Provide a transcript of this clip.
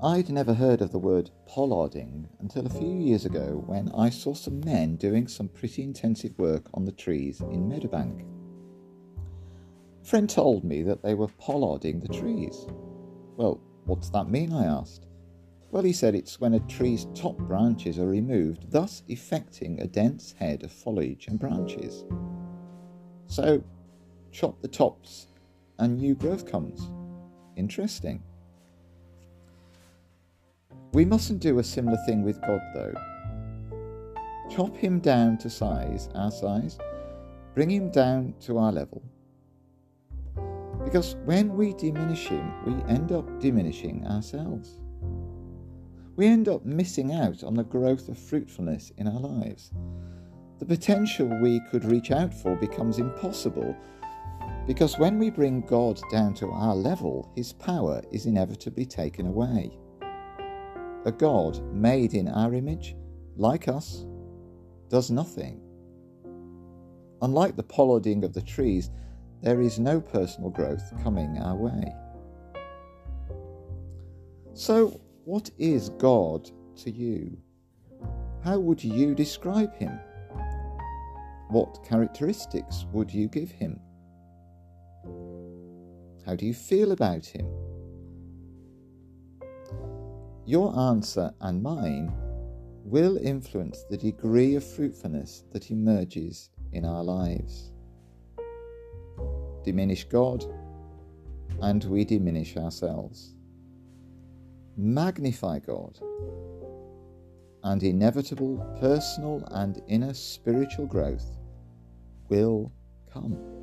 I'd never heard of the word pollarding until a few years ago when I saw some men doing some pretty intensive work on the trees in Meadowbank. A friend told me that they were pollarding the trees. Well, what's that mean? I asked. Well, he said it's when a tree's top branches are removed, thus effecting a dense head of foliage and branches. So, chop the tops and new growth comes. Interesting. We mustn't do a similar thing with God, though. Chop him down to size, our size, bring him down to our level. Because when we diminish him, we end up diminishing ourselves. We end up missing out on the growth of fruitfulness in our lives. The potential we could reach out for becomes impossible because when we bring God down to our level, his power is inevitably taken away a God made in our image, like us, does nothing. Unlike the pollarding of the trees, there is no personal growth coming our way. So, what is God to you? How would you describe him? What characteristics would you give him? How do you feel about him? Your answer and mine will influence the degree of fruitfulness that emerges in our lives. Diminish God, and we diminish ourselves. Magnify God, and inevitable personal and inner spiritual growth will come.